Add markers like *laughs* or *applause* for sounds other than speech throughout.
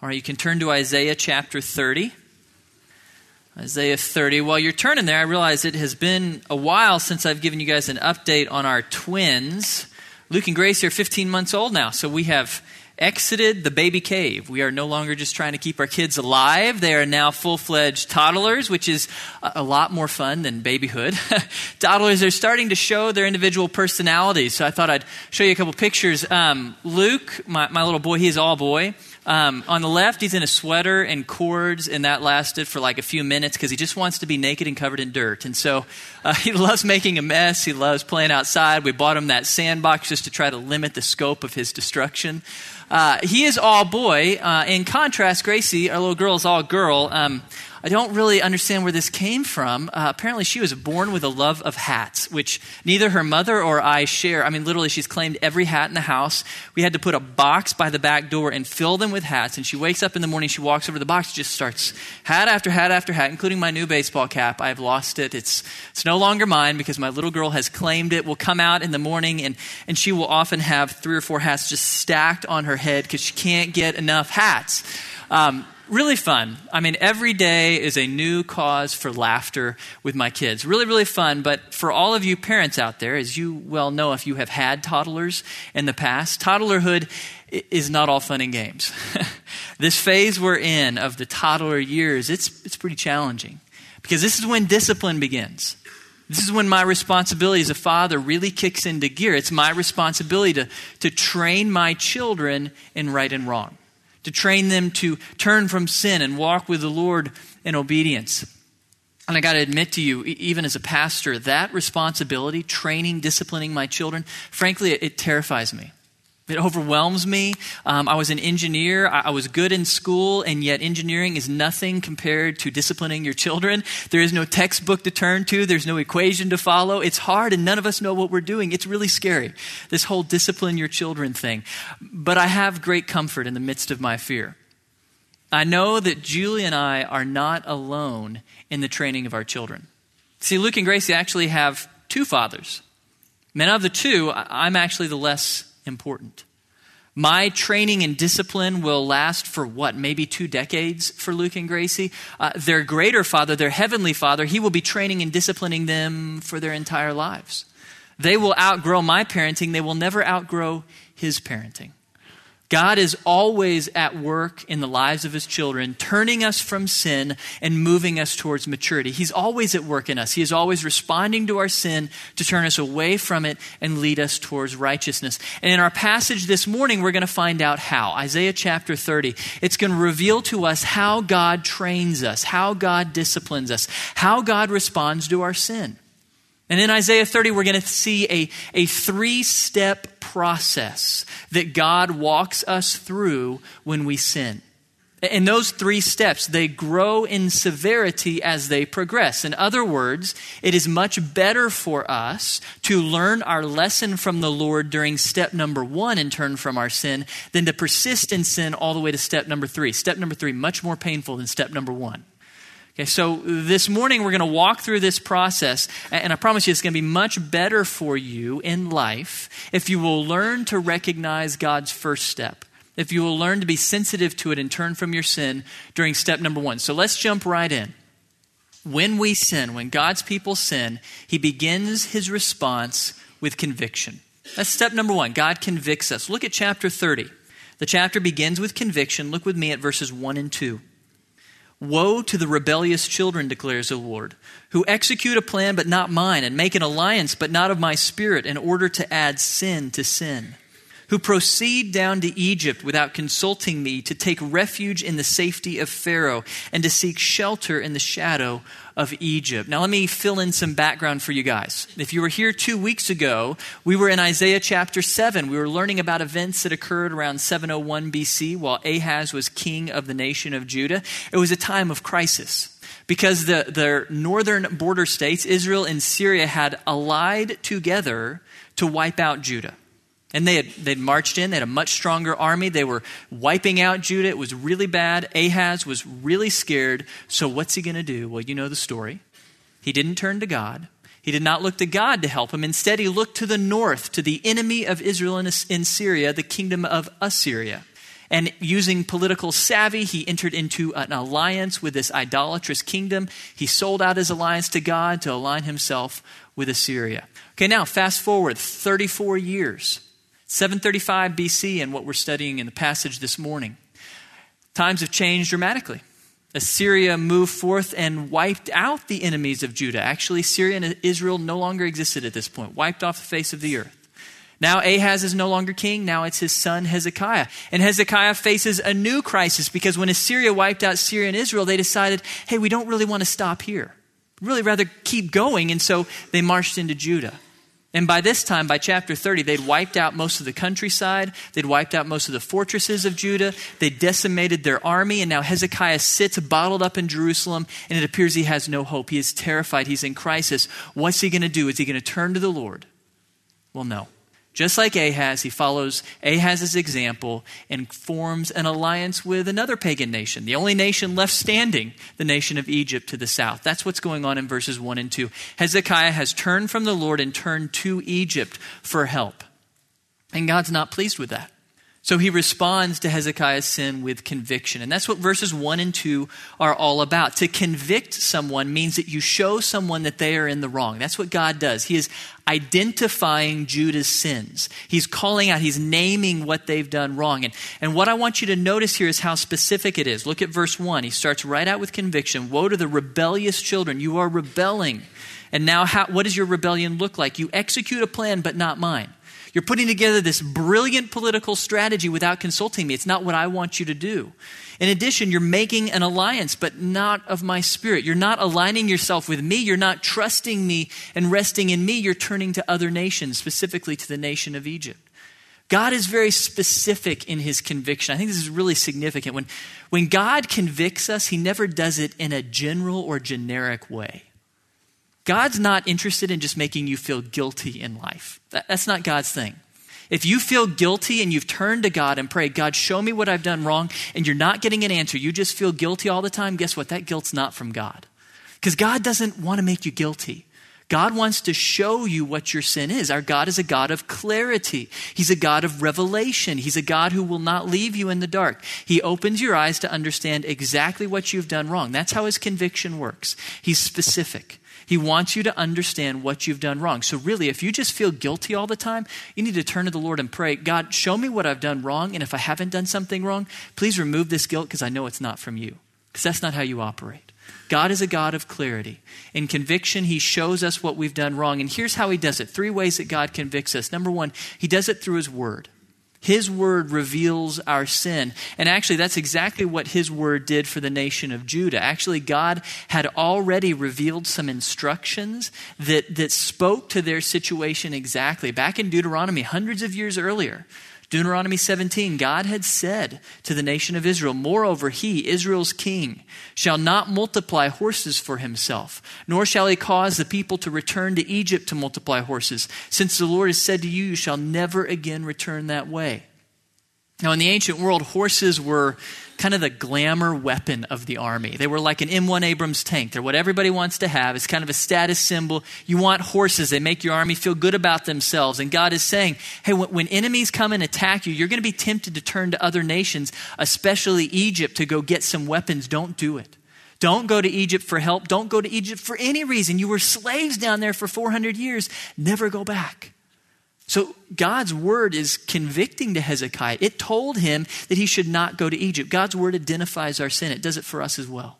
All right, you can turn to Isaiah chapter 30. Isaiah 30. While you're turning there, I realize it has been a while since I've given you guys an update on our twins. Luke and Grace are 15 months old now, so we have exited the baby cave. We are no longer just trying to keep our kids alive. They are now full fledged toddlers, which is a lot more fun than babyhood. *laughs* toddlers are starting to show their individual personalities. So I thought I'd show you a couple pictures. Um, Luke, my, my little boy, he is all boy. Um, on the left, he's in a sweater and cords, and that lasted for like a few minutes because he just wants to be naked and covered in dirt. And so uh, *laughs* he loves making a mess. He loves playing outside. We bought him that sandbox just to try to limit the scope of his destruction. Uh, he is all boy. Uh, in contrast, Gracie, our little girl, is all girl. Um, I don't really understand where this came from. Uh, apparently, she was born with a love of hats, which neither her mother or I share. I mean, literally, she's claimed every hat in the house. We had to put a box by the back door and fill them with hats. And she wakes up in the morning, she walks over to the box, just starts hat after hat after hat, including my new baseball cap. I've lost it. It's, it's no longer mine because my little girl has claimed it. Will come out in the morning, and, and she will often have three or four hats just stacked on her head because she can't get enough hats. Um, really fun. I mean, every day is a new cause for laughter with my kids. Really, really fun. But for all of you parents out there, as you well know if you have had toddlers in the past, toddlerhood is not all fun and games. *laughs* this phase we're in of the toddler years, it's, it's pretty challenging because this is when discipline begins. This is when my responsibility as a father really kicks into gear. It's my responsibility to, to train my children in right and wrong to train them to turn from sin and walk with the Lord in obedience. And I got to admit to you, even as a pastor, that responsibility, training, disciplining my children, frankly, it, terrifies me. It overwhelms me. Um, I was an engineer. I, I, was good in school, and yet engineering is nothing compared to disciplining your children. There is no textbook to turn to, there's no equation to follow. It's hard, and none of us know what we're doing. It's really scary, this whole discipline your children thing. But I have great comfort in the midst of my fear. I know that Julie and I are not alone in the training of our children. See, Luke and Gracie actually have two fathers. And of the two, I'm actually the less important. My training and discipline will last for what, maybe two decades for Luke and Gracie? Uh, their greater father, their heavenly father, he will be training and disciplining them for their entire lives. They will outgrow my parenting, they will never outgrow his parenting. God is always at work in the lives of his children, turning us from sin and moving us towards maturity. He's always at work in us. He is always responding to our sin to turn us away from it and lead us towards righteousness. And in our passage this morning, we're going to find out how. Isaiah chapter 30. It's going to reveal to us how God trains us, how God disciplines us, how God responds to our sin. And in Isaiah 30, we're going to see a, a three step process that God walks us through when we sin. And those three steps, they grow in severity as they progress. In other words, it is much better for us to learn our lesson from the Lord during step number one and turn from our sin than to persist in sin all the way to step number three. Step number three, much more painful than step number one. Okay, so this morning we're going to walk through this process, and I promise you it's going to be much better for you in life if you will learn to recognize God's first step. If you will learn to be sensitive to it and turn from your sin during step number one. So let's jump right in. When we sin, when God's people sin, He begins His response with conviction. That's step number one. God convicts us. Look at chapter 30. The chapter begins with conviction. Look with me at verses 1 and 2. Woe to the rebellious children, declares the Lord, who execute a plan but not mine, and make an alliance but not of my spirit, in order to add sin to sin. Who proceed down to Egypt without consulting me, to take refuge in the safety of Pharaoh, and to seek shelter in the shadow of Egypt. Now, let me fill in some background for you guys. If you were here two weeks ago, we were in Isaiah chapter 7. We were learning about events that occurred around 701 BC while Ahaz was king of the nation of Judah. It was a time of crisis because the, the northern border states, Israel and Syria, had allied together to wipe out Judah. And they had they'd marched in, they had a much stronger army. They were wiping out Judah. It was really bad. Ahaz was really scared. So what's he going to do? Well, you know the story. He didn't turn to God. He did not look to God to help him. Instead, he looked to the north, to the enemy of Israel in, in Syria, the kingdom of Assyria. And using political savvy, he entered into an alliance with this idolatrous kingdom. He sold out his alliance to God to align himself with Assyria. Okay, now fast forward 34 years, 735 BC, and what we're studying in the passage this morning. Times have changed dramatically. Assyria moved forth and wiped out the enemies of Judah. Actually, Syria and Israel no longer existed at this point, wiped off the face of the earth. Now Ahaz is no longer king. Now it's his son Hezekiah. And Hezekiah faces a new crisis because when Assyria wiped out Syria and Israel, they decided, hey, we don't really want to stop here. We'd really rather keep going. And so they marched into Judah. And by this time, by chapter 30, they'd wiped out most of the countryside. They'd wiped out most of the fortresses of Judah. They decimated their army. And now Hezekiah sits bottled up in Jerusalem, and it appears he has no hope. He is terrified. He's in crisis. What's he going to do? Is he going to turn to the Lord? Well, no. Just like Ahaz, he follows Ahaz's example and forms an alliance with another pagan nation, the only nation left standing, the nation of Egypt to the south. That's what's going on in verses 1 and 2. Hezekiah has turned from the Lord and turned to Egypt for help. And God's not pleased with that. So he responds to Hezekiah's sin with conviction. And that's what verses 1 and 2 are all about. To convict someone means that you show someone that they are in the wrong. That's what God does. He is identifying Judah's sins. He's calling out, he's naming what they've done wrong. And, and what I want you to notice here is how specific it is. Look at verse 1. He starts right out with conviction Woe to the rebellious children. You are rebelling. And now, how, what does your rebellion look like? You execute a plan, but not mine. You're putting together this brilliant political strategy without consulting me. It's not what I want you to do. In addition, you're making an alliance, but not of my spirit. You're not aligning yourself with me. You're not trusting me and resting in me. You're turning to other nations, specifically to the nation of Egypt. God is very specific in his conviction. I think this is really significant. When, when God convicts us, he never does it in a general or generic way. God's not interested in just making you feel guilty in life. That, that's not God's thing. If you feel guilty and you've turned to God and prayed, God, show me what I've done wrong, and you're not getting an answer, you just feel guilty all the time, guess what? That guilt's not from God. Because God doesn't want to make you guilty. God wants to show you what your sin is. Our God is a God of clarity. He's a God of revelation. He's a God who will not leave you in the dark. He opens your eyes to understand exactly what you've done wrong. That's how his conviction works. He's specific. He wants you to understand what you've done wrong. So, really, if you just feel guilty all the time, you need to turn to the Lord and pray God, show me what I've done wrong. And if I haven't done something wrong, please remove this guilt because I know it's not from you. Because that's not how you operate. God is a God of clarity. In conviction, He shows us what we've done wrong. And here's how He does it three ways that God convicts us. Number one, He does it through His Word. His word reveals our sin. And actually, that's exactly what his word did for the nation of Judah. Actually, God had already revealed some instructions that, that spoke to their situation exactly. Back in Deuteronomy, hundreds of years earlier, Deuteronomy 17, God had said to the nation of Israel, Moreover, he, Israel's king, shall not multiply horses for himself, nor shall he cause the people to return to Egypt to multiply horses, since the Lord has said to you, You shall never again return that way. Now, in the ancient world, horses were kind of the glamour weapon of the army. They were like an M1 Abrams tank. They're what everybody wants to have. It's kind of a status symbol. You want horses. They make your army feel good about themselves. And God is saying, hey, when, enemies come and attack you, you're going to be tempted to turn to other nations, especially Egypt, to go get some weapons. Don't do it. Don't go to Egypt for help. Don't go to Egypt for any reason. You were slaves down there for 400 years. Never go back. So God's word is convicting to Hezekiah. It told him that he should not go to Egypt. God's word identifies our sin, it does it for us as well.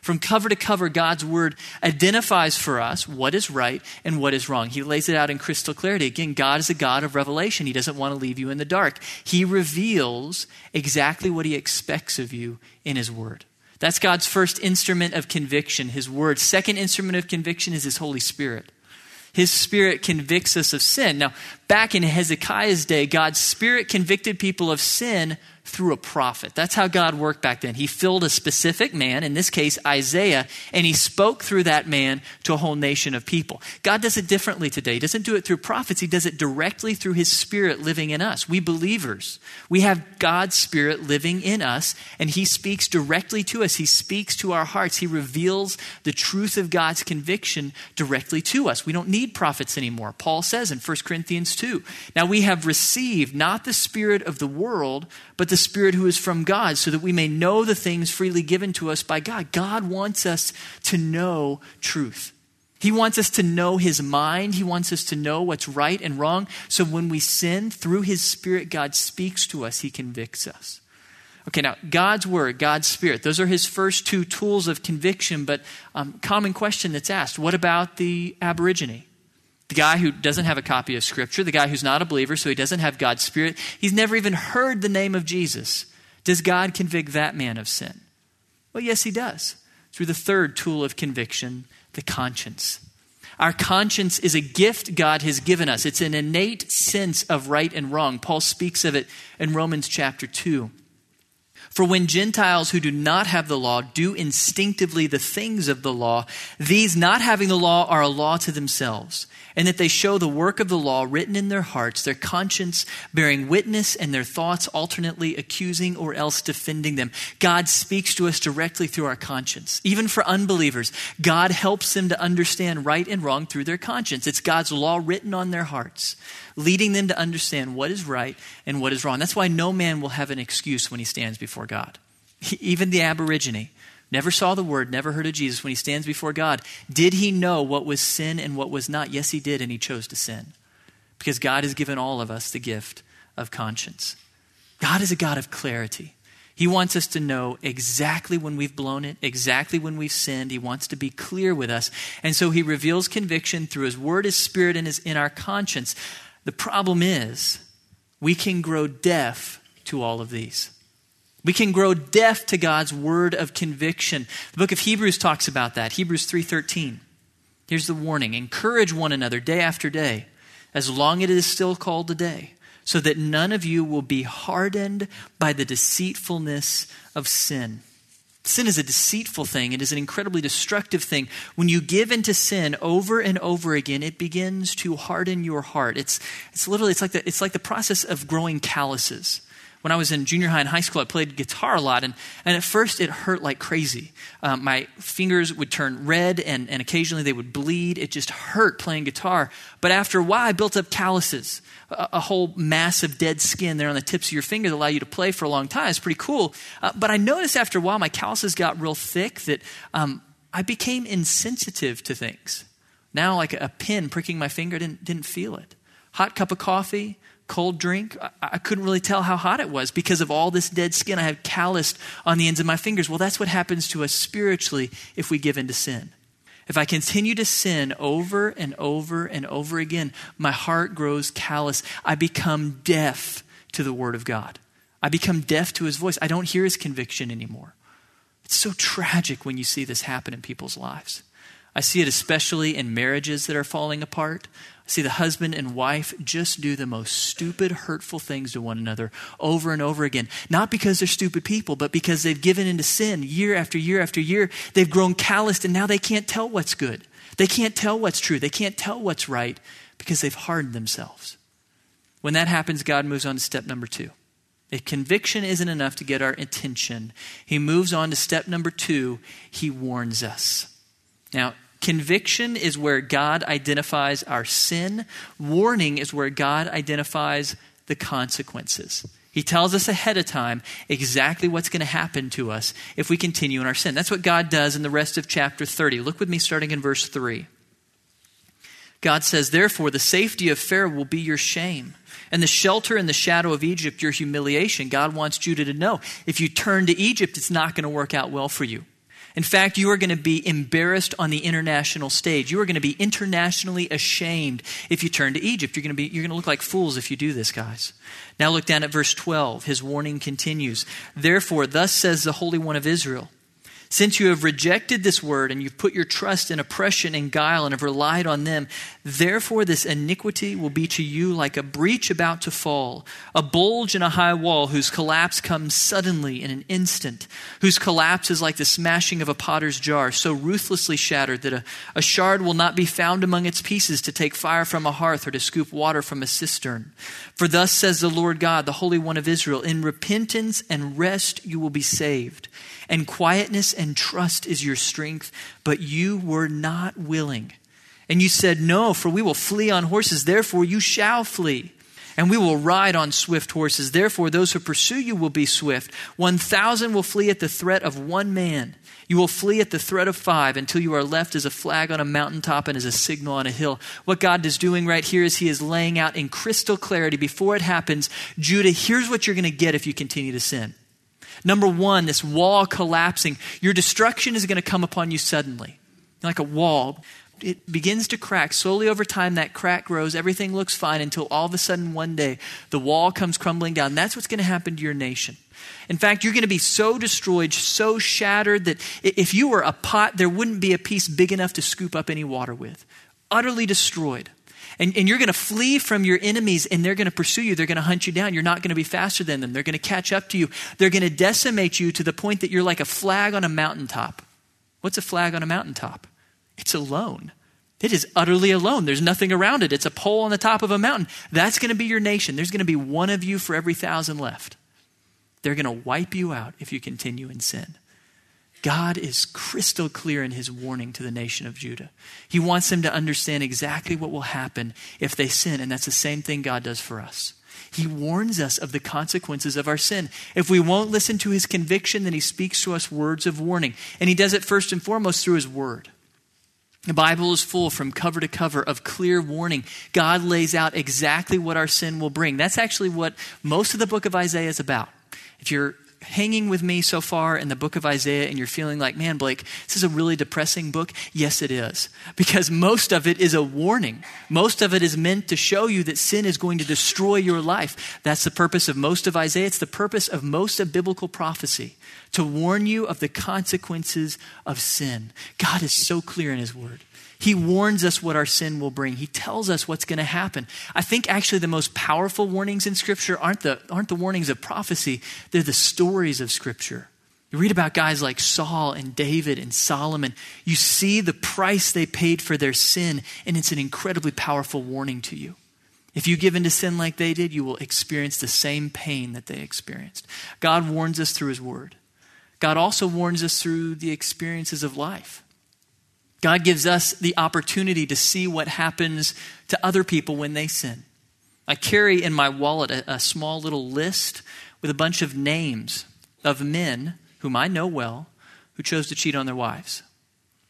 From cover to cover, God's word identifies for us what is right and what is wrong. He lays it out in crystal clarity. Again, God is a God of revelation. He doesn't want to leave you in the dark. He reveals exactly what he expects of you in his word. That's God's first instrument of conviction, his word. Second instrument of conviction is his Holy Spirit. His Spirit convicts us of sin. Now, back in Hezekiah's day, God's Spirit convicted people of sin through a prophet. That's how God worked back then. He filled a specific man, in this case Isaiah, and he spoke through that man to a whole nation of people. God does it differently today. He doesn't do it through prophets, he does it directly through his spirit living in us. We believers, we have God's spirit living in us, and he speaks directly to us. He speaks to our hearts. He reveals the truth of God's conviction directly to us. We don't need prophets anymore. Paul says in 1 Corinthians 2. Now we have received not the spirit of the world, but the the Spirit who is from God, so that we may know the things freely given to us by God. God wants us to know truth. He wants us to know His mind. He wants us to know what's right and wrong. So when we sin, through His Spirit, God speaks to us, He convicts us. Okay, now, God's Word, God's Spirit, those are His first two tools of conviction, but um, common question that's asked what about the Aborigine? The guy who doesn't have a copy of Scripture, the guy who's not a believer, so he doesn't have God's Spirit, he's never even heard the name of Jesus. Does God convict that man of sin? Well, yes, he does. Through the third tool of conviction, the conscience. Our conscience is a gift God has given us. It's an innate sense of right and wrong. Paul speaks of it in Romans chapter 2. For when Gentiles who do not have the law do instinctively the things of the law, these not having the law are a law to themselves and that they show the work of the law written in their hearts, their conscience bearing witness, and their thoughts alternately accusing or else defending them. God speaks to us directly through our conscience. Even for unbelievers, God helps them to understand right and wrong through their conscience. It's God's law written on their hearts, leading them to understand what is right and what is wrong. That's why no man will have an excuse when he stands before God. *laughs* Even the Aborigine never saw the Word, never heard of Jesus, when he stands before God, did he know what was sin and what was not? Yes, he did, and he chose to sin. Because God has given all of us the gift of conscience. God is a God of clarity. He wants us to know exactly when we've blown it, exactly when we've sinned. He wants to be clear with us. And so he reveals conviction through his word, his spirit, and his, in our conscience. The problem is, we can grow deaf to all of these. We can grow deaf to God's word of conviction. The book of Hebrews talks about that. Hebrews 3:13. Here's the warning: encourage one another day after day, as long as it is still called a day, so that none of you will be hardened by the deceitfulness of sin. Sin is a deceitful thing. It is an incredibly destructive thing. When you give into sin over and over again, it begins to harden your heart. It's, it's literally, it's like, the, it's like the process of growing calluses when I was in junior high and high school, I played guitar a lot, and, and at first it hurt like crazy. Um, my fingers would turn red, and, and occasionally they would bleed. It just hurt playing guitar. But after a while, I built up calluses, a, a whole mass of dead skin there on the tips of your fingers that allow you to play for a long time. It's pretty cool. Uh, but I noticed after a while, my calluses got real thick that um, I became insensitive to things. Now, like a pin pricking my finger, didn't, didn't feel it. Hot cup of coffee, cold drink, I, I, couldn't really tell how hot it was because of all this dead skin I had calloused on the ends of my fingers. Well, that's what happens to us spiritually if we give in to sin. If I continue to sin over and over and over again, my heart grows callous. I become deaf to the Word of God. I become deaf to His voice. I don't hear His conviction anymore. It's so tragic when you see this happen in people's lives. I see it especially in marriages that are falling apart. See, the husband and wife just do the most stupid, hurtful things to one another over and over again. Not because they're stupid people, but because they've given into sin year after year after year. They've grown calloused and now they can't tell what's good. They can't tell what's true. They can't tell what's right because they've hardened themselves. When that happens, God moves on to step number two. If conviction isn't enough to get our attention, he moves on to step number two. He warns us. Now, Conviction is where God identifies our sin. Warning is where God identifies the consequences. He tells us ahead of time exactly what's going to happen to us if we continue in our sin. That's what God does in the rest of chapter 30. Look with me starting in verse 3. God says, Therefore, the safety of Pharaoh will be your shame, and the shelter and the shadow of Egypt your humiliation. God wants Judah to know if you turn to Egypt, it's not going to work out well for you. In fact, you are going to be embarrassed on the international stage. You are going to be internationally ashamed if you turn to Egypt. You're going to, be, you're going to look like fools if you do this, guys. Now look down at verse 12. His warning continues. Therefore, thus says the Holy One of Israel since you have rejected this word and you've put your trust in oppression and guile and have relied on them, therefore this iniquity will be to you like a breach about to fall, a bulge in a high wall whose collapse comes suddenly in an instant, whose collapse is like the smashing of a potter's jar, so ruthlessly shattered that a, a shard will not be found among its pieces to take fire from a hearth or to scoop water from a cistern. For thus says the Lord God, the Holy One of Israel, in repentance and rest you will be saved and quietness and trust is your strength, but you were not willing. And you said, No, for we will flee on horses, therefore you shall flee. and we will ride on swift horses. Therefore, those who pursue you will be swift. 1,000 will flee at the threat of one man. You will flee at the threat of five until you are left as a flag on a mountaintop and as a signal on a hill. What God is doing right here is He is laying out in crystal clarity before it happens Judah, here's what you're going to get if you continue to sin. Number one, this wall collapsing. Your destruction is going to come upon you suddenly, like a wall. It begins to crack. Slowly over time, that crack grows. Everything looks fine until all of a sudden, one day, the wall comes crumbling down. That's what's going to happen to your nation. In fact, you're going to be so destroyed, so shattered that if you were a pot, there wouldn't be a piece big enough to scoop up any water with. Utterly destroyed. And, and you're going to flee from your enemies and they're going to pursue you. They're going to hunt you down. You're not going to be faster than them. They're going to catch up to you. They're going to decimate you to the point that you're like a flag on a mountaintop. What's a flag on a mountaintop? It's alone. It is utterly alone. There's nothing around it. It's a pole on the top of a mountain. That's going to be your nation. There's going to be one of you for every thousand left. They're going to wipe you out if you continue in sin. God is crystal clear in his warning to the nation of Judah. He wants them to understand exactly what will happen if they sin, and that's the same thing God does for us. He warns us of the consequences of our sin. If we won't listen to his conviction, then he speaks to us words of warning. And he does it first and foremost through his word. The Bible is full from cover to cover of clear warning. God lays out exactly what our sin will bring. That's actually what most of the book of Isaiah is about. If you're hanging with me so far in the book of Isaiah and you're feeling like, man, Blake, this is a really depressing book, yes, it is. Because most of it is a warning. Most of it is meant to show you that sin is going to destroy your life. That's the purpose of most of Isaiah. It's the purpose of most of biblical prophecy to warn you of the consequences of sin. God is so clear in His word. He warns us what our sin will bring. He tells us what's going to happen. I think actually the most powerful warnings in Scripture aren't the, aren't the warnings of prophecy, they're the stories of Scripture. You read about guys like Saul and David and Solomon. You see the price they paid for their sin, and it's an incredibly powerful warning to you. If you give in to sin like they did, you will experience the same pain that they experienced. God warns us through His Word. God also warns us through the experiences of life. God gives us the opportunity to see what happens to other people when they sin. I carry in my wallet a, a, small little list with a bunch of names of men whom I know well who chose to cheat on their wives.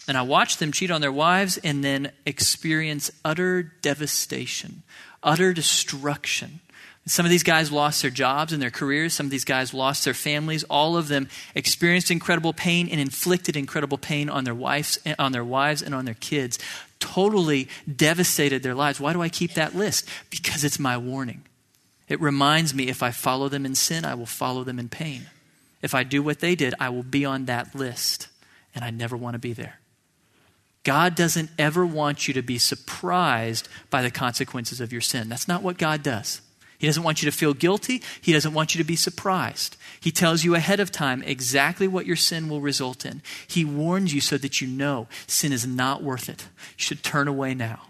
And I watch them cheat on their wives and then experience utter devastation, utter destruction some of these guys lost their jobs and their careers. Some of these guys lost their families. All of them experienced incredible pain and inflicted incredible pain on their wives, on their wives and on their kids. Totally devastated their lives. Why do I keep that list? Because it's my warning. It reminds me if I follow them in sin, I will follow them in pain. If I do what they did, I will be on that list, and I never want to be there. God doesn't ever want you to be surprised by the consequences of your sin. That's not what God does. He doesn't want you to feel guilty. He doesn't want you to be surprised. He tells you ahead of time exactly what your sin will result in. He warns you so that you know sin is not worth it. You should turn away now.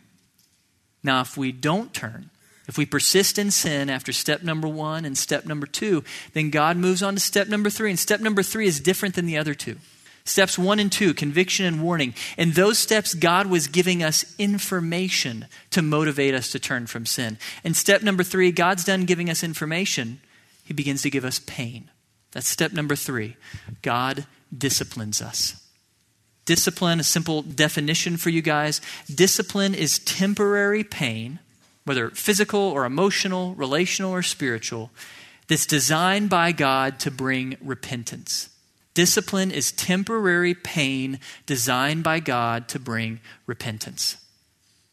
Now, if we don't turn, if we persist in sin after step number one and step number two, then God moves on to step number three. And step number three is different than the other two. Steps one and two, conviction and warning. In those steps, God was giving us information to motivate us to turn from sin. And step number three, God's done giving us information. He begins to give us pain. That's step number three. God disciplines us. Discipline, a simple definition for you guys discipline is temporary pain, whether physical or emotional, relational or spiritual, that's designed by God to bring repentance. Discipline is temporary pain designed by God to bring repentance.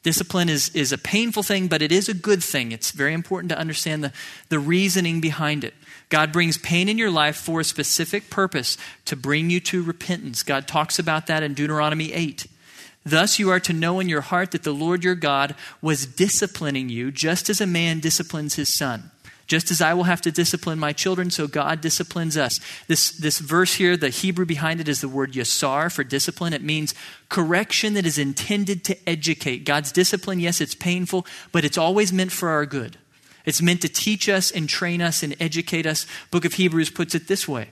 Discipline is, is a painful thing, but it is a good thing. It's very important to understand the, the reasoning behind it. God brings pain in your life for a specific purpose to bring you to repentance. God talks about that in Deuteronomy 8. Thus, you are to know in your heart that the Lord your God was disciplining you just as a man disciplines his son. Just as I will have to discipline my children, so God disciplines us. This, this verse here, the Hebrew behind it is the word yasar for discipline. It means correction that is intended to educate. God's discipline, yes, it's painful, but it's always meant for our good. It's meant to teach us and train us and educate us. Book of Hebrews puts it this way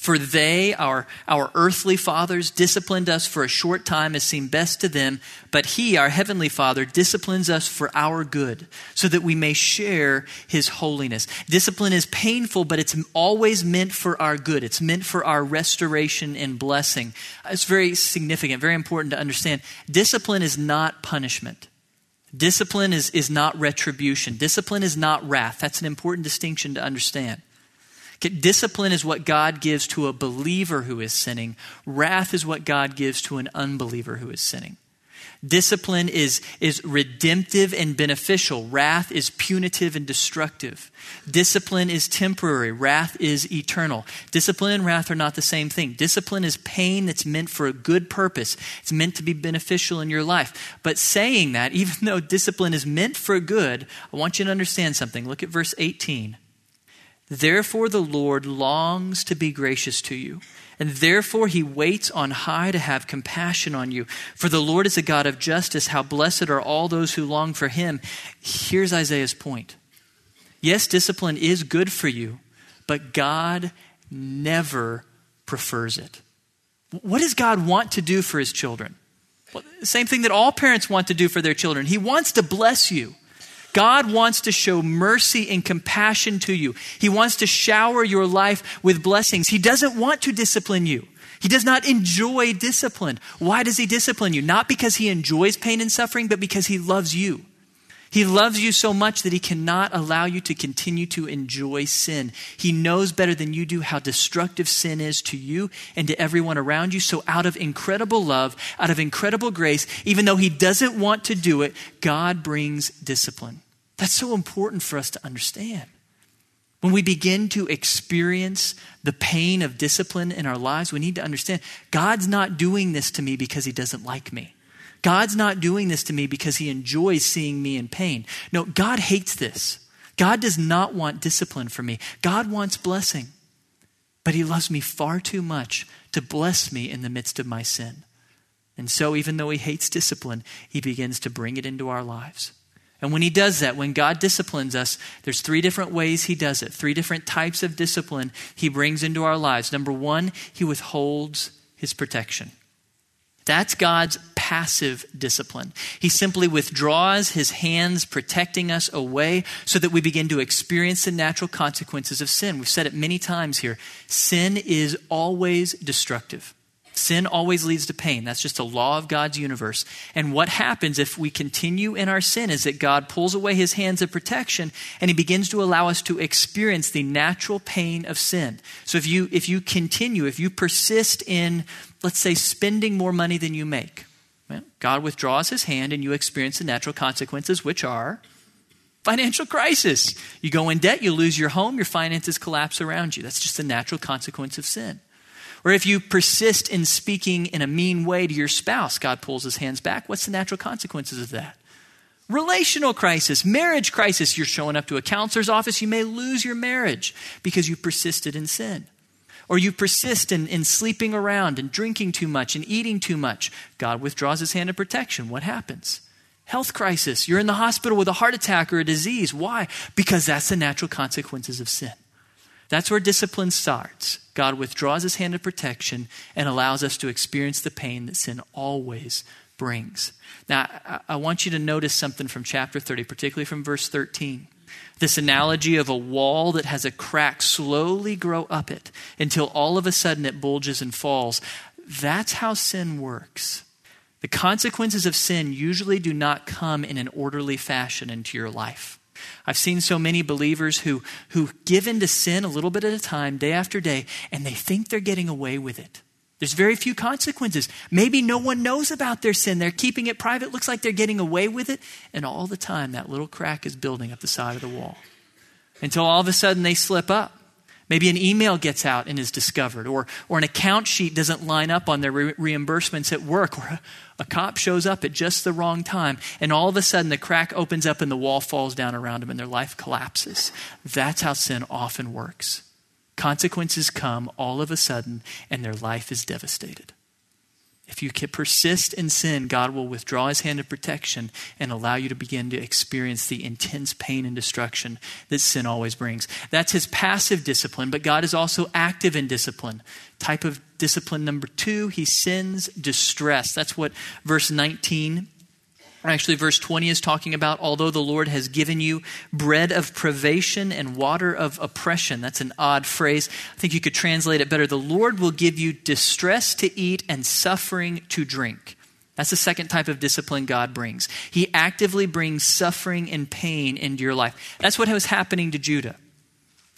For they, our, our earthly fathers, disciplined us for a short time as seemed best to them, but He, our heavenly Father, disciplines us for our good, so that we may share His holiness. Discipline is painful, but it's always meant for our good. It's meant for our restoration and blessing. It's very significant, very important to understand. Discipline is not punishment. Discipline is, is not retribution. Discipline is not wrath. That's an important distinction to understand. Discipline is what God gives to a believer who is sinning. Wrath is what God gives to an unbeliever who is sinning. Discipline is, is redemptive and beneficial. Wrath is punitive and destructive. Discipline is temporary. Wrath is eternal. Discipline and wrath are not the same thing. Discipline is pain that's meant for a good purpose. It's meant to be beneficial in your life. But saying that, *laughs* even though discipline is meant for good, I want you to understand something. Look at verse 18. Therefore, the Lord longs to be gracious to you, and therefore he waits on high to have compassion on you. For the Lord is a God of justice. How blessed are all those who long for him. Here's Isaiah's point. Yes, discipline is good for you, but God never prefers it. What does God want to do for his children? Well, same thing that all parents want to do for their children. He wants to bless you. God wants to show mercy and compassion to you. He wants to shower your life with blessings. He doesn't want to discipline you. He does not enjoy discipline. Why does he discipline you? Not because he enjoys pain and suffering, but because he loves you. He loves you so much that he cannot allow you to continue to enjoy sin. He knows better than you do how destructive sin is to you and to everyone around you. So, out of incredible love, out of incredible grace, even though he doesn't want to do it, God brings discipline. That's so important for us to understand. When we begin to experience the pain of discipline in our lives, we need to understand God's not doing this to me because he doesn't like me. God's not doing this to me because he enjoys seeing me in pain. No, God hates this. God does not want discipline for me. God wants blessing. But he loves me far too much to bless me in the midst of my sin. And so, even though he hates discipline, he begins to bring it into our lives. And when he does that, when God disciplines us, there's three different ways he does it, three different types of discipline he brings into our lives. Number one, he withholds his protection. That's God's passive discipline. He simply withdraws his hands, protecting us away so that we begin to experience the natural consequences of sin. We've said it many times here sin is always destructive. Sin always leads to pain. That's just a law of God's universe. And what happens if we continue in our sin is that God pulls away his hands of protection and he begins to allow us to experience the natural pain of sin. So if you if you continue, if you persist in let's say spending more money than you make, God withdraws his hand and you experience the natural consequences which are financial crisis. You go in debt, you lose your home, your finances collapse around you. That's just the natural consequence of sin. Or if you persist in speaking in a mean way to your spouse, God pulls his hands back. What's the natural consequences of that? Relational crisis, marriage crisis. You're showing up to a counselor's office, you may lose your marriage because you persisted in sin. Or you persist in, in sleeping around and drinking too much and eating too much. God withdraws his hand of protection. What happens? Health crisis. You're in the hospital with a heart attack or a disease. Why? Because that's the natural consequences of sin. That's where discipline starts. God withdraws his hand of protection and allows us to experience the pain that sin always brings. Now, I want you to notice something from chapter 30, particularly from verse 13. This analogy of a wall that has a crack slowly grow up it until all of a sudden it bulges and falls. That's how sin works. The consequences of sin usually do not come in an orderly fashion into your life. I've seen so many believers who, who give in to sin a little bit at a time, day after day, and they think they're getting away with it. There's very few consequences. Maybe no one knows about their sin. They're keeping it private. Looks like they're getting away with it. And all the time, that little crack is building up the side of the wall. Until all of a sudden they slip up. Maybe an email gets out and is discovered, or, or an account sheet doesn't line up on their re- reimbursements at work, or a, a cop shows up at just the wrong time, and all of a sudden the crack opens up and the wall falls down around them and their life collapses. That's how sin often works. Consequences come all of a sudden, and their life is devastated. If you persist in sin, God will withdraw his hand of protection and allow you to begin to experience the intense pain and destruction that sin always brings. That's his passive discipline, but God is also active in discipline. Type of discipline number two, he sends distress. That's what verse 19 Actually, verse 20 is talking about although the Lord has given you bread of privation and water of oppression. That's an odd phrase. I think you could translate it better. The Lord will give you distress to eat and suffering to drink. That's the second type of discipline God brings. He actively brings suffering and pain into your life. That's what was happening to Judah.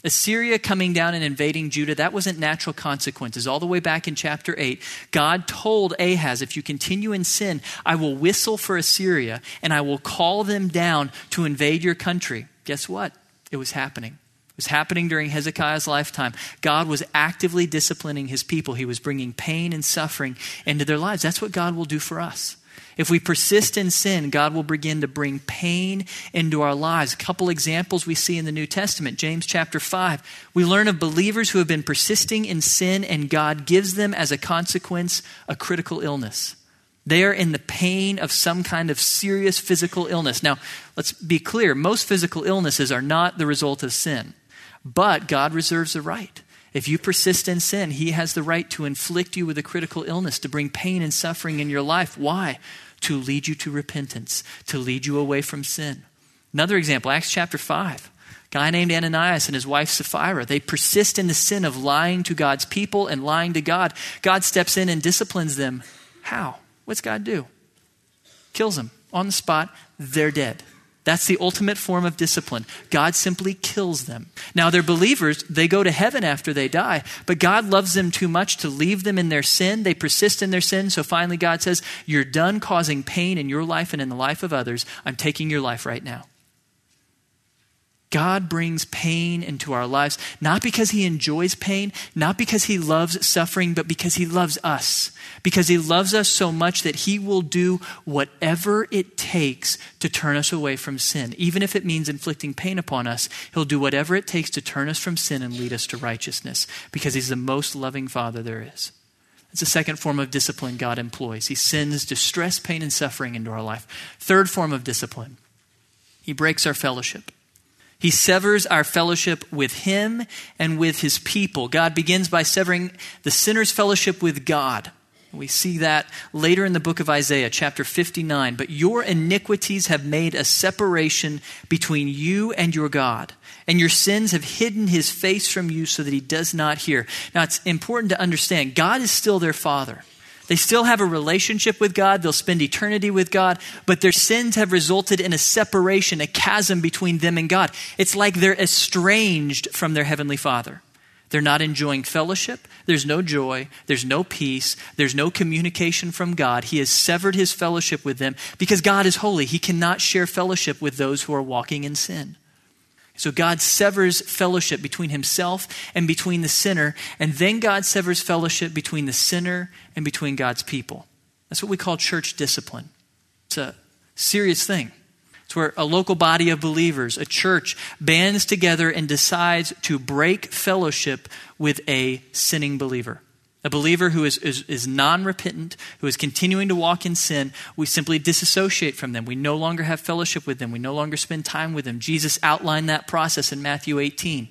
Assyria coming down and invading Judah, that wasn't natural consequences. All the way back in chapter 8, God told Ahaz, if you continue in sin, I will whistle for Assyria and I will call them down to invade your country. Guess what? It was happening. It was happening during Hezekiah's lifetime. God was actively disciplining his people, he was bringing pain and suffering into their lives. That's what God will do for us. If we persist in sin, God will begin to bring pain into our lives. A couple examples we see in the New Testament, James chapter 5. We learn of believers who have been persisting in sin, and God gives them, as a consequence, a critical illness. They are in the pain of some kind of serious physical illness. Now, let's be clear most physical illnesses are not the result of sin, but God reserves the right. If you persist in sin, He has the right to inflict you with a critical illness, to bring pain and suffering in your life. Why? To lead you to repentance, to lead you away from sin. Another example, Acts chapter 5. guy named Ananias and his wife Sapphira, they persist in the sin of lying to God's people and lying to God. God steps in and disciplines them. How? What's God do? Kills them on the spot. They're dead. That's the ultimate form of discipline. God simply kills them. Now, they're believers. They go to heaven after they die, but God loves them too much to leave them in their sin. They persist in their sin. So finally, God says, You're done causing pain in your life and in the life of others. I'm taking your life right now. God brings pain into our lives, not because he enjoys pain, not because he loves suffering, but because he loves us. Because he loves us so much that he will do whatever it takes to turn us away from sin. Even if it means inflicting pain upon us, he'll do whatever it takes to turn us from sin and lead us to righteousness, because he's the most loving father there is. It's a second form of discipline God employs. He sends distress, pain, and suffering into our life. Third form of discipline, he breaks our fellowship. He severs our fellowship with Him and with His people. God begins by severing the sinner's fellowship with God. We see that later in the book of Isaiah, chapter 59. But your iniquities have made a separation between you and your God, and your sins have hidden his face from you so that he does not hear. Now, it's important to understand God is still their Father. They still have a relationship with God, they'll spend eternity with God, but their sins have resulted in a separation, a chasm between them and God. It's like they're estranged from their Heavenly Father. They're not enjoying fellowship. There's no joy. There's no peace. There's no communication from God. He has severed his fellowship with them because God is holy. He cannot share fellowship with those who are walking in sin. So God severs fellowship between himself and between the sinner, and then God severs fellowship between the sinner and between God's people. That's what we call church discipline. It's a serious thing. It's where a local body of believers, a church, bands together and decides to break fellowship with a sinning believer. A believer who is, is, is non repentant, who is continuing to walk in sin, we simply disassociate from them. We no longer have fellowship with them. We no longer spend time with them. Jesus outlined that process in Matthew 18.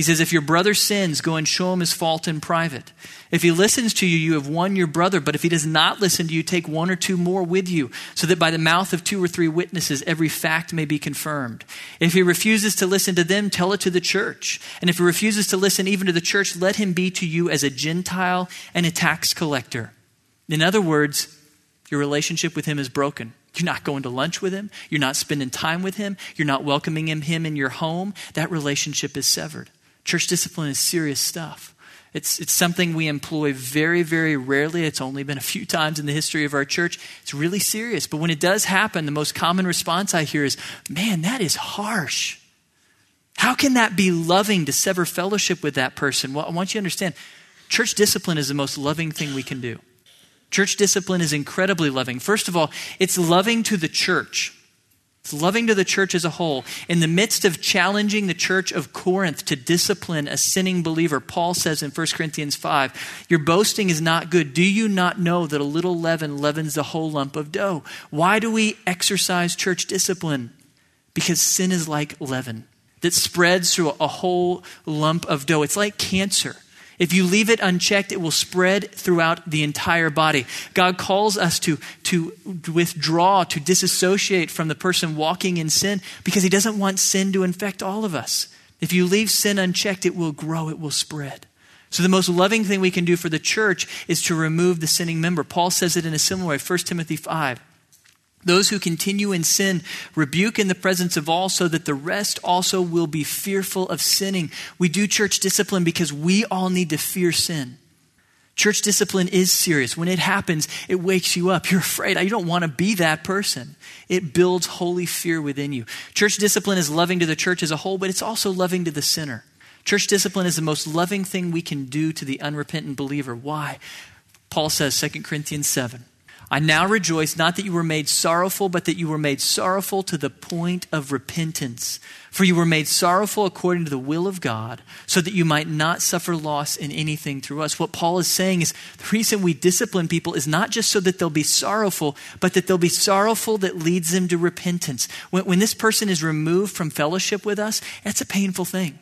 He says, If your brother sins, go and show him his fault in private. If he listens to you, you have won your brother. But if he does not listen to you, take one or two more with you, so that by the mouth of two or three witnesses every fact may be confirmed. If he refuses to listen to them, tell it to the church. And if he refuses to listen even to the church, let him be to you as a Gentile and a tax collector. In other words, your relationship with him is broken. You're not going to lunch with him. You're not spending time with him. You're not welcoming him in your home. That relationship is severed. Church discipline is serious stuff. It's, it's something we employ very, very rarely. It's only been a few times in the history of our church. It's really serious. But when it does happen, the most common response I hear is, man, that is harsh. How can that be loving to sever fellowship with that person? Well, I want you to understand church discipline is the most loving thing we can do. Church discipline is incredibly loving. First of all, it's loving to the church. It's loving to the church as a whole. In the midst of challenging the church of Corinth to discipline a sinning believer, Paul says in 1 Corinthians 5, Your boasting is not good. Do you not know that a little leaven leavens the whole lump of dough? Why do we exercise church discipline? Because sin is like leaven that spreads through a whole lump of dough. It's like cancer. If you leave it unchecked, it will spread throughout the entire body. God calls us to, to withdraw, to disassociate from the person walking in sin because he doesn't want sin to infect all of us. If you leave sin unchecked, it will grow, it will spread. So, the most loving thing we can do for the church is to remove the sinning member. Paul says it in a similar way, 1 Timothy 5. Those who continue in sin rebuke in the presence of all so that the rest also will be fearful of sinning. We do church discipline because we all need to fear sin. Church discipline is serious. When it happens, it wakes you up. You're afraid. You don't want to be that person. It builds holy fear within you. Church discipline is loving to the church as a whole, but it's also loving to the sinner. Church discipline is the most loving thing we can do to the unrepentant believer. Why? Paul says, 2 Corinthians 7. I now rejoice not that you were made sorrowful, but that you were made sorrowful to the point of repentance. For you were made sorrowful according to the will of God, so that you might not suffer loss in anything through us. What Paul is saying is the reason we discipline people is not just so that they'll be sorrowful, but that they'll be sorrowful that leads them to repentance. When, when this person is removed from fellowship with us, that's a painful thing.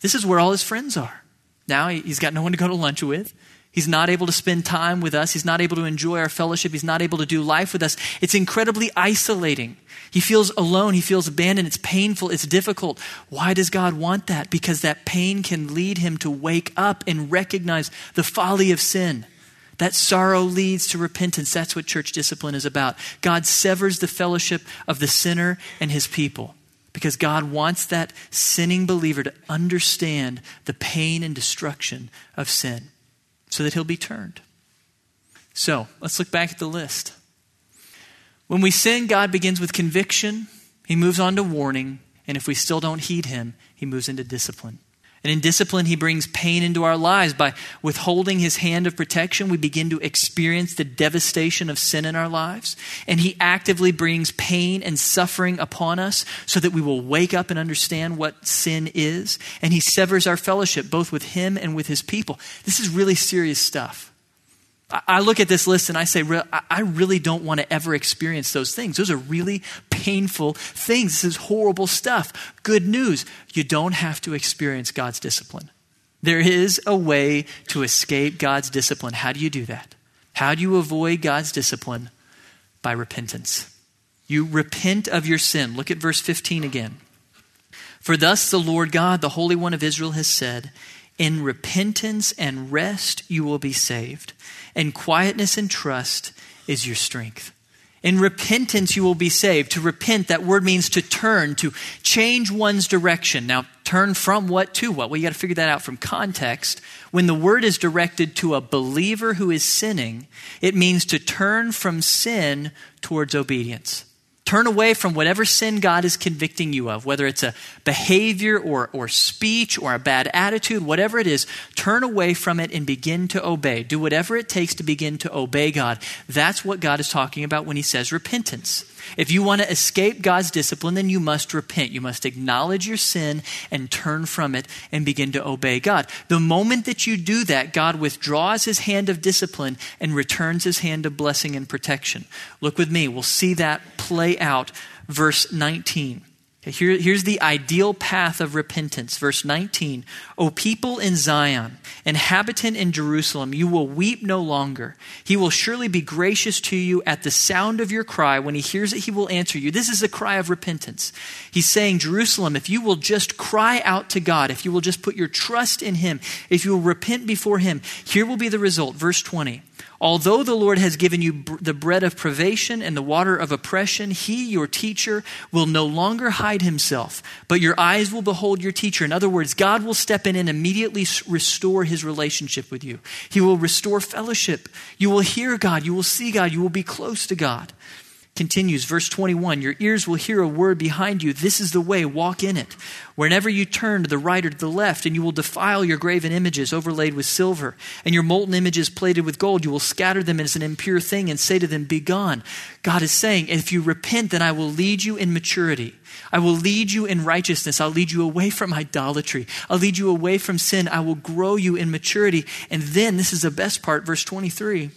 This is where all his friends are. Now he's got no one to go to lunch with. He's not able to spend time with us. He's not able to enjoy our fellowship. He's not able to do life with us. It's incredibly isolating. He feels alone. He feels abandoned. It's painful. It's difficult. Why does God want that? Because that pain can lead him to wake up and recognize the folly of sin. That sorrow leads to repentance. That's what church discipline is about. God severs the fellowship of the sinner and his people because God wants that sinning believer to understand the pain and destruction of sin so that he'll be turned. So let's look back at the list. When we sin, God begins with conviction, he moves on to warning, and if we still don't heed him, he moves into discipline. And in discipline, he brings pain into our lives. By withholding his hand of protection, we begin to experience the devastation of sin in our lives. And he actively brings pain and suffering upon us so that we will wake up and understand what sin is. And he severs our fellowship both with him and with his people. This is really serious stuff. I look at this list and I say, I really don't want to ever experience those things. Those are really painful things. This is horrible stuff. Good news you don't have to experience God's discipline. There is a way to escape God's discipline. How do you do that? How do you avoid God's discipline? By repentance. You repent of your sin. Look at verse 15 again. For thus the Lord God, the Holy One of Israel, has said, In repentance and rest you will be saved and quietness and trust is your strength. In repentance, you will be saved. To repent, that word means to turn, to change one's direction. Now, turn from what to what? Well, you got to figure that out from context. When the word is directed to a believer who is sinning, it means to turn from sin towards obedience. Turn away from whatever sin God is convicting you of, whether it's a behavior or, or speech or a bad attitude, whatever it is, turn away from it and begin to obey. Do whatever it takes to begin to obey God. That's what God is talking about when he says repentance. If you want to escape God's discipline, then you must repent. You must acknowledge your sin and turn from it and begin to obey God. The moment that you do that, God withdraws his hand of discipline and returns his hand of blessing and protection. Look with me. We'll see that play out. Verse 19. Here, here's the ideal path of repentance. Verse 19 O people in Zion, inhabitant in Jerusalem, you will weep no longer. He will surely be gracious to you at the sound of your cry. When he hears it, he will answer you. This is a cry of repentance. He's saying, Jerusalem, if you will just cry out to God, if you will just put your trust in him, if you will repent before him, here will be the result. Verse 20 Although the Lord has given you the bread of privation and the water of oppression, he, your teacher, will no longer hide himself, but your eyes will behold your teacher. In other words, God will step in and immediately restore his relationship with you. He will restore fellowship. You will hear God. You will see God. You will be close to God. Continues, verse 21 Your ears will hear a word behind you. This is the way, walk in it. Whenever you turn to the right or to the left, and you will defile your graven images overlaid with silver, and your molten images plated with gold, you will scatter them as an impure thing and say to them, Be gone. God is saying, If you repent, then I will lead you in maturity. I will lead you in righteousness. I'll lead you away from idolatry. I'll lead you away from sin. I will grow you in maturity. And then, this is the best part, verse 23.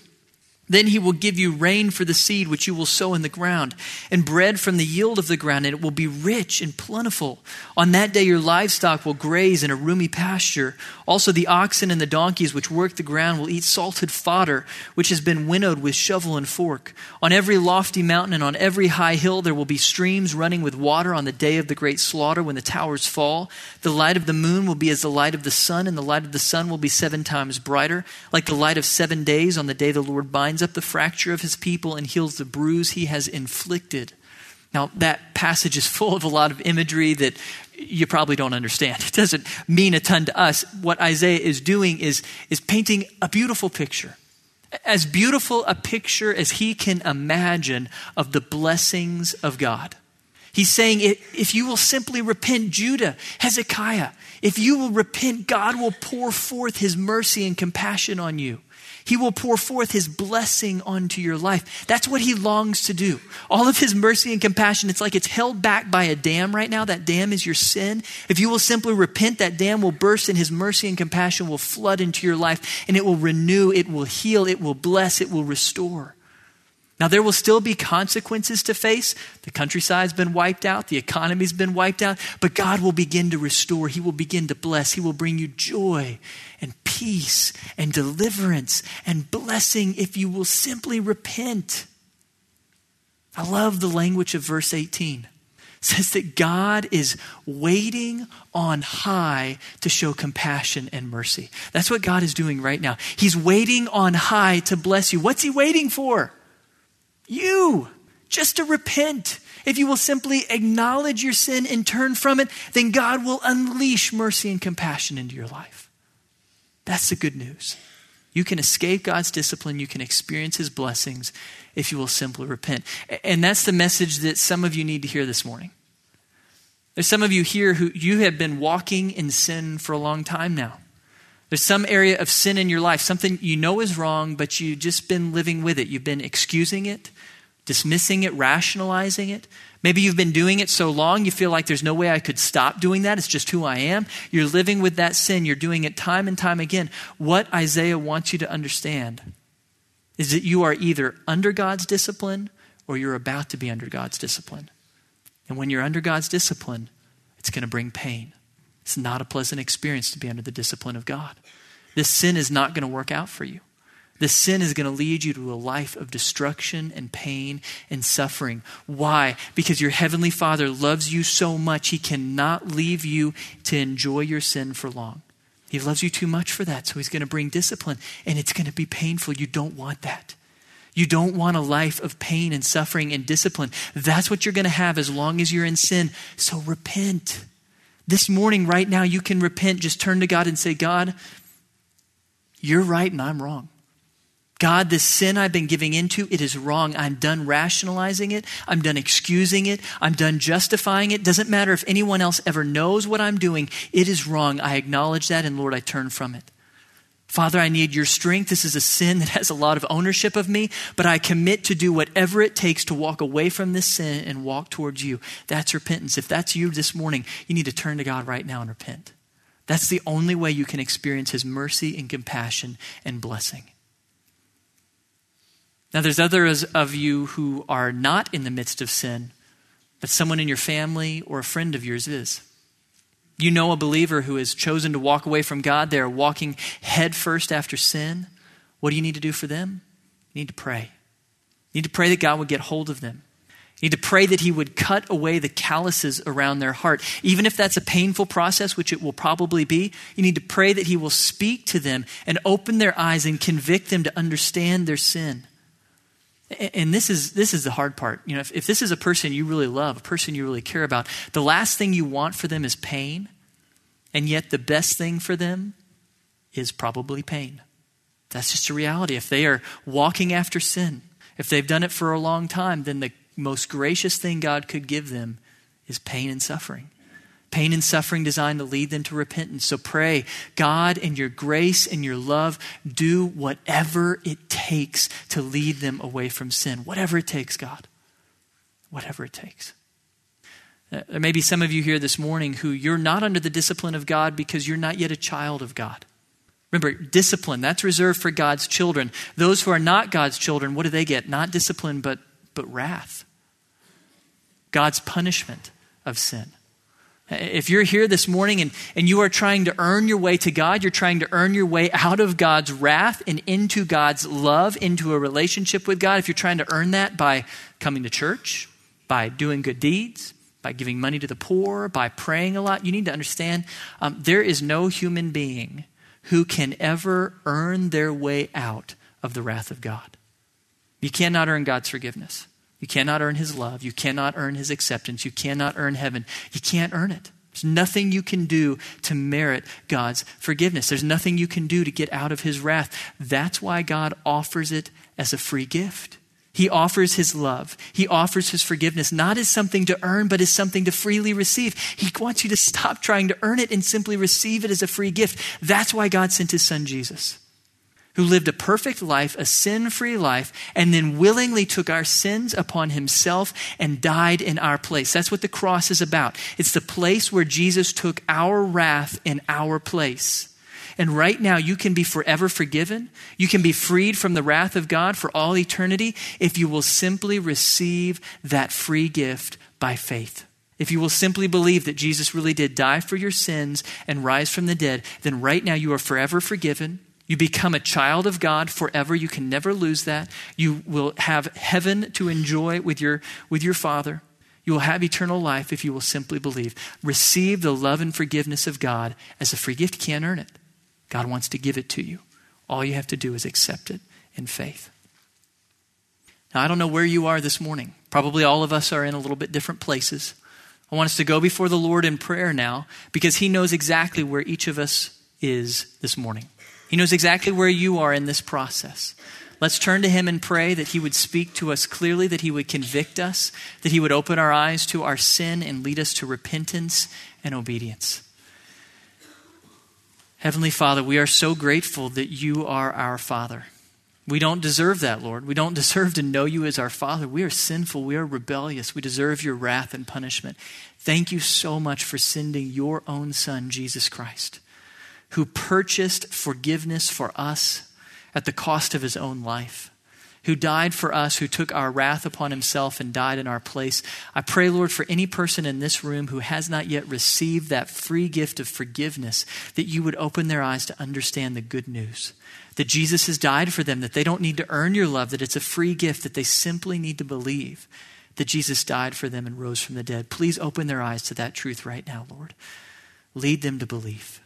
Then he will give you rain for the seed which you will sow in the ground, and bread from the yield of the ground, and it will be rich and plentiful. On that day your livestock will graze in a roomy pasture. Also the oxen and the donkeys which work the ground will eat salted fodder, which has been winnowed with shovel and fork. On every lofty mountain and on every high hill there will be streams running with water on the day of the great slaughter when the towers fall. The light of the moon will be as the light of the sun, and the light of the sun will be seven times brighter, like the light of seven days on the day the Lord binds binds up the fracture of his people and heals the bruise he has inflicted. Now, that passage is full of a lot of imagery that you probably don't understand. *laughs* It doesn't mean a ton to us. What Isaiah is doing is, is painting a beautiful picture. As beautiful a picture as he can imagine of the blessings of God. He's saying, if you will simply repent, Judah, Hezekiah, if you will repent, God will pour forth his mercy and compassion on you. He will pour forth his blessing onto your life. That's what he longs to do. All of his mercy and compassion, it's like it's held back by a dam right now. That dam is your sin. If you will simply repent, that dam will burst and his mercy and compassion will flood into your life and it will renew, it will heal, it will bless, it will restore. Now, there will still be consequences to face. The countryside's been wiped out, the economy's been wiped out, but God will begin to restore. He will begin to bless. He will bring you joy and peace and deliverance and blessing if you will simply repent. I love the language of verse 18. It says that God is waiting on high to show compassion and mercy. That's what God is doing right now. He's waiting on high to bless you. What's He waiting for? You, just to repent. If you will simply acknowledge your sin and turn from it, then God will unleash mercy and compassion into your life. That's the good news. You can escape God's discipline, you can experience His blessings if you will simply repent. And that's the message that some of you need to hear this morning. There's some of you here who you have been walking in sin for a long time now. There's some area of sin in your life, something you know is wrong, but you've just been living with it. You've been excusing it, dismissing it, rationalizing it. Maybe you've been doing it so long you feel like there's no way I could stop doing that. It's just who I am. You're living with that sin. You're doing it time and time again. What Isaiah wants you to understand is that you are either under God's discipline or you're about to be under God's discipline. And when you're under God's discipline, it's going to bring pain. It's not a pleasant experience to be under the discipline of God. This sin is not going to work out for you. This sin is going to lead you to a life of destruction and pain and suffering. Why? Because your Heavenly Father loves you so much, He cannot leave you to enjoy your sin for long. He loves you too much for that, so He's going to bring discipline, and it's going to be painful. You don't want that. You don't want a life of pain and suffering and discipline. That's what you're going to have as long as you're in sin. So repent. This morning, right now, you can repent. Just turn to God and say, God, you're right and I'm wrong. God, this sin I've been giving into, it is wrong. I'm done rationalizing it. I'm done excusing it. I'm done justifying it. Doesn't matter if anyone else ever knows what I'm doing. It is wrong. I acknowledge that, and Lord, I turn from it. Father, I need your strength. This is a sin that has a lot of ownership of me, but I commit to do whatever it takes to walk away from this sin and walk towards you. That's repentance. If that's you this morning, you need to turn to God right now and repent. That's the only way you can experience his mercy and compassion and blessing. Now, there's others of you who are not in the midst of sin, but someone in your family or a friend of yours is. You know a believer who has chosen to walk away from God. They are walking headfirst after sin. What do you need to do for them? You need to pray. You need to pray that God would get hold of them. You need to pray that He would cut away the calluses around their heart. Even if that's a painful process, which it will probably be, you need to pray that He will speak to them and open their eyes and convict them to understand their sin. And this is, this is the hard part. You know, if, if this is a person you really love, a person you really care about, the last thing you want for them is pain, and yet the best thing for them is probably pain. That's just a reality. If they are walking after sin, if they've done it for a long time, then the most gracious thing God could give them is pain and suffering. Pain and suffering designed to lead them to repentance. So pray, God, in your grace and your love, do whatever it takes to lead them away from sin. Whatever it takes, God. Whatever it takes. Uh, there may be some of you here this morning who you're not under the discipline of God because you're not yet a child of God. Remember, discipline, that's reserved for God's children. Those who are not God's children, what do they get? Not discipline, but, but wrath. God's punishment of sin. If you're here this morning and, and you are trying to earn your way to God, you're trying to earn your way out of God's wrath and into God's love, into a relationship with God, if you're trying to earn that by coming to church, by doing good deeds, by giving money to the poor, by praying a lot, you need to understand um, there is no human being who can ever earn their way out of the wrath of God. You cannot earn God's forgiveness. You cannot earn his love. You cannot earn his acceptance. You cannot earn heaven. You can't earn it. There's nothing you can do to merit God's forgiveness. There's nothing you can do to get out of his wrath. That's why God offers it as a free gift. He offers his love. He offers his forgiveness, not as something to earn, but as something to freely receive. He wants you to stop trying to earn it and simply receive it as a free gift. That's why God sent his son Jesus who lived a perfect life, a sin free life, and then willingly took our sins upon himself and died in our place. That's what the cross is about. It's the place where Jesus took our wrath in our place. And right now, you can be forever forgiven. You can be freed from the wrath of God for all eternity if you will simply receive that free gift by faith. If you will simply believe that Jesus really did die for your sins and rise from the dead, then right now you are forever forgiven. You become a child of God forever. You can never lose that. You will have heaven to enjoy with your, with your Father. You will have eternal life if you will simply believe. Receive the love and forgiveness of God as a free gift. You can't earn it. God wants to give it to you. All you have to do is accept it in faith. Now, I don't know where you are this morning. Probably all of us are in a little bit different places. I want us to go before the Lord in prayer now because He knows exactly where each of us is this morning. He knows exactly where you are in this process. Let's turn to Him and pray that He would speak to us clearly, that He would convict us, that He would open our eyes to our sin and lead us to repentance and obedience. Heavenly Father, we are so grateful that you are our Father. We don't deserve that, Lord. We don't *laughs* deserve to know you as our Father. We are sinful. We are rebellious. We deserve your wrath and punishment. Thank you so much for sending your own Son, Jesus Christ who purchased forgiveness for us at the cost of his own life, who died for us, who took our wrath upon himself and died in our place. I pray, Lord, for any person in this room who has not yet received that free gift of forgiveness, that you would open their eyes to understand the good news. That Jesus has died for them, that they don't need to earn your love, that it's a free gift, that they simply need to believe that Jesus died for them and rose from the dead. Please open their eyes to that truth right now, Lord. Lead them to believe.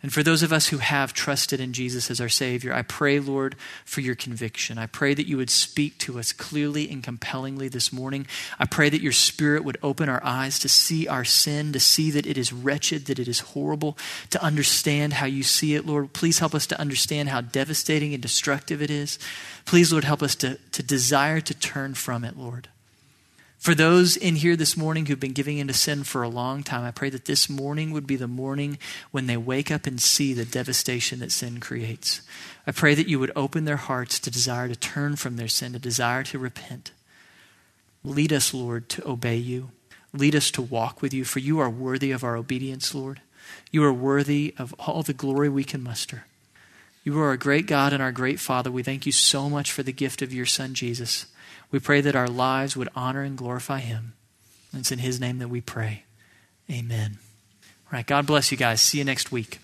And for those of us who have trusted in Jesus as our Savior, I pray, Lord, for your conviction. I pray that you would speak to us clearly and compellingly this morning. I pray that your Spirit would open our eyes to see our sin, to see that it is wretched, that it is horrible, to understand how you see it, Lord. Please help us to understand how devastating and destructive it is. Please, Lord, help us to, to desire to turn from it, Lord. For those in here this morning who've been giving into sin for a long time, I pray that this morning would be the morning when they wake up and see the devastation that sin creates. I pray that you would open their hearts to desire to turn from their sin, to desire to repent. Lead us, Lord, to obey you. Lead us to walk with you, for you are worthy of our obedience, Lord. You are worthy of all the glory we can muster. You are a great God and our great Father. We thank you so much for the gift of your Son, Jesus. We pray that our lives would honor and glorify him. And it's in his name that we pray. Amen. All right. God bless you guys. See you next week.